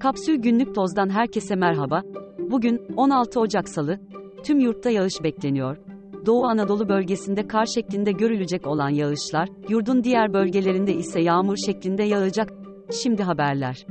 Kapsül Günlük Toz'dan herkese merhaba. Bugün 16 Ocak Salı. Tüm yurtta yağış bekleniyor. Doğu Anadolu bölgesinde kar şeklinde görülecek olan yağışlar, yurdun diğer bölgelerinde ise yağmur şeklinde yağacak. Şimdi haberler.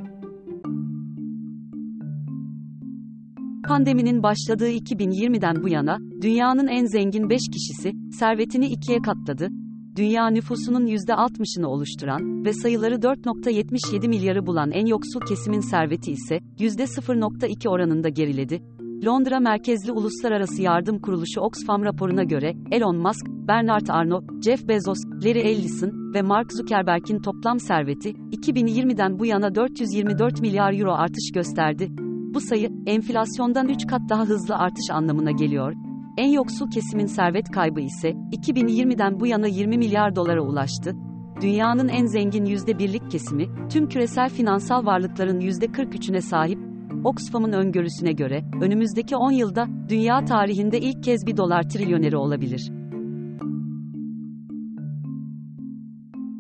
Pandeminin başladığı 2020'den bu yana, dünyanın en zengin 5 kişisi, servetini ikiye katladı. Dünya nüfusunun %60'ını oluşturan ve sayıları 4.77 milyarı bulan en yoksul kesimin serveti ise %0.2 oranında geriledi. Londra merkezli uluslararası yardım kuruluşu Oxfam raporuna göre, Elon Musk, Bernard Arnault, Jeff Bezos, Larry Ellison ve Mark Zuckerberg'in toplam serveti, 2020'den bu yana 424 milyar euro artış gösterdi. Bu sayı, enflasyondan 3 kat daha hızlı artış anlamına geliyor. En yoksul kesimin servet kaybı ise, 2020'den bu yana 20 milyar dolara ulaştı. Dünyanın en zengin %1'lik kesimi, tüm küresel finansal varlıkların %43'üne sahip, Oxfam'ın öngörüsüne göre, önümüzdeki 10 yılda, dünya tarihinde ilk kez bir dolar trilyoneri olabilir.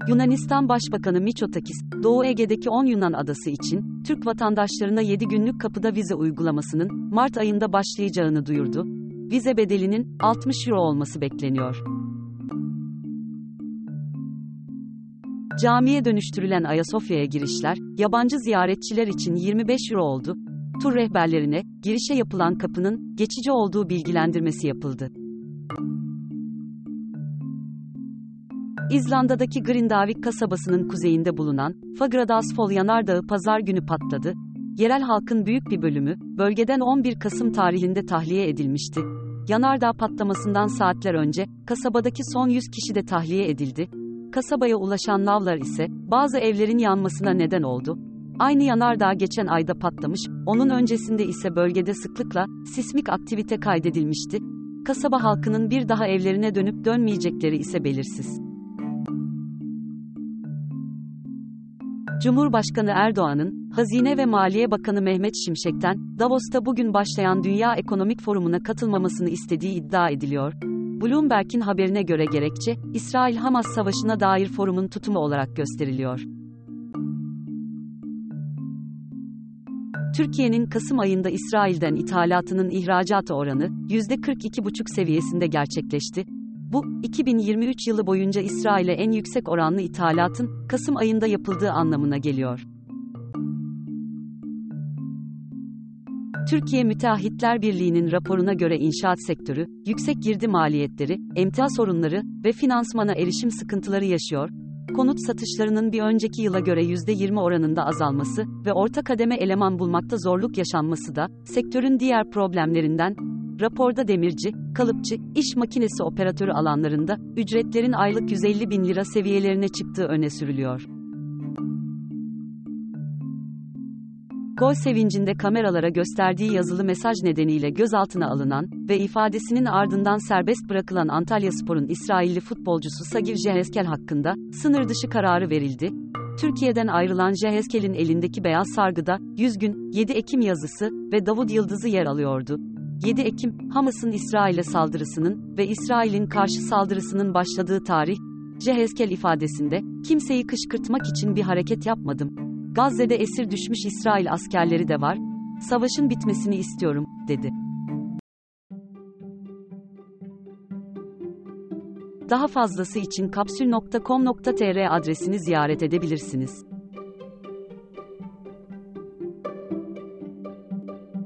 Yunanistan Başbakanı Mitsotakis, Doğu Ege'deki 10 Yunan adası için, Türk vatandaşlarına 7 günlük kapıda vize uygulamasının, Mart ayında başlayacağını duyurdu. Vize bedelinin, 60 euro olması bekleniyor. Camiye dönüştürülen Ayasofya'ya girişler, yabancı ziyaretçiler için 25 euro oldu. Tur rehberlerine, girişe yapılan kapının, geçici olduğu bilgilendirmesi yapıldı. İzlanda'daki Grindavik kasabasının kuzeyinde bulunan Fagradalsfjall yanardağı pazar günü patladı. Yerel halkın büyük bir bölümü, bölgeden 11 Kasım tarihinde tahliye edilmişti. Yanardağ patlamasından saatler önce, kasabadaki son 100 kişi de tahliye edildi. Kasabaya ulaşan lavlar ise, bazı evlerin yanmasına neden oldu. Aynı yanardağ geçen ayda patlamış, onun öncesinde ise bölgede sıklıkla, sismik aktivite kaydedilmişti. Kasaba halkının bir daha evlerine dönüp dönmeyecekleri ise belirsiz. Cumhurbaşkanı Erdoğan'ın, Hazine ve Maliye Bakanı Mehmet Şimşek'ten, Davos'ta bugün başlayan Dünya Ekonomik Forumu'na katılmamasını istediği iddia ediliyor. Bloomberg'in haberine göre gerekçe, İsrail-Hamas savaşına dair forumun tutumu olarak gösteriliyor. Türkiye'nin Kasım ayında İsrail'den ithalatının ihracatı oranı, %42,5 seviyesinde gerçekleşti. Bu, 2023 yılı boyunca İsrail'e en yüksek oranlı ithalatın, Kasım ayında yapıldığı anlamına geliyor. Türkiye Müteahhitler Birliği'nin raporuna göre inşaat sektörü, yüksek girdi maliyetleri, emtia sorunları ve finansmana erişim sıkıntıları yaşıyor. Konut satışlarının bir önceki yıla göre %20 oranında azalması ve orta kademe eleman bulmakta zorluk yaşanması da, sektörün diğer problemlerinden, Raporda demirci, kalıpçı, iş makinesi operatörü alanlarında, ücretlerin aylık 150 bin lira seviyelerine çıktığı öne sürülüyor. Gol sevincinde kameralara gösterdiği yazılı mesaj nedeniyle gözaltına alınan ve ifadesinin ardından serbest bırakılan Antalya Spor'un İsrailli futbolcusu Sagir Jeheskel hakkında sınır dışı kararı verildi. Türkiye'den ayrılan Jeheskel'in elindeki beyaz sargıda 100 gün 7 Ekim yazısı ve Davud Yıldızı yer alıyordu. 7 Ekim, Hamas'ın İsrail'e saldırısının ve İsrail'in karşı saldırısının başladığı tarih, Jehezkel ifadesinde, kimseyi kışkırtmak için bir hareket yapmadım. Gazze'de esir düşmüş İsrail askerleri de var, savaşın bitmesini istiyorum, dedi. Daha fazlası için kapsül.com.tr adresini ziyaret edebilirsiniz.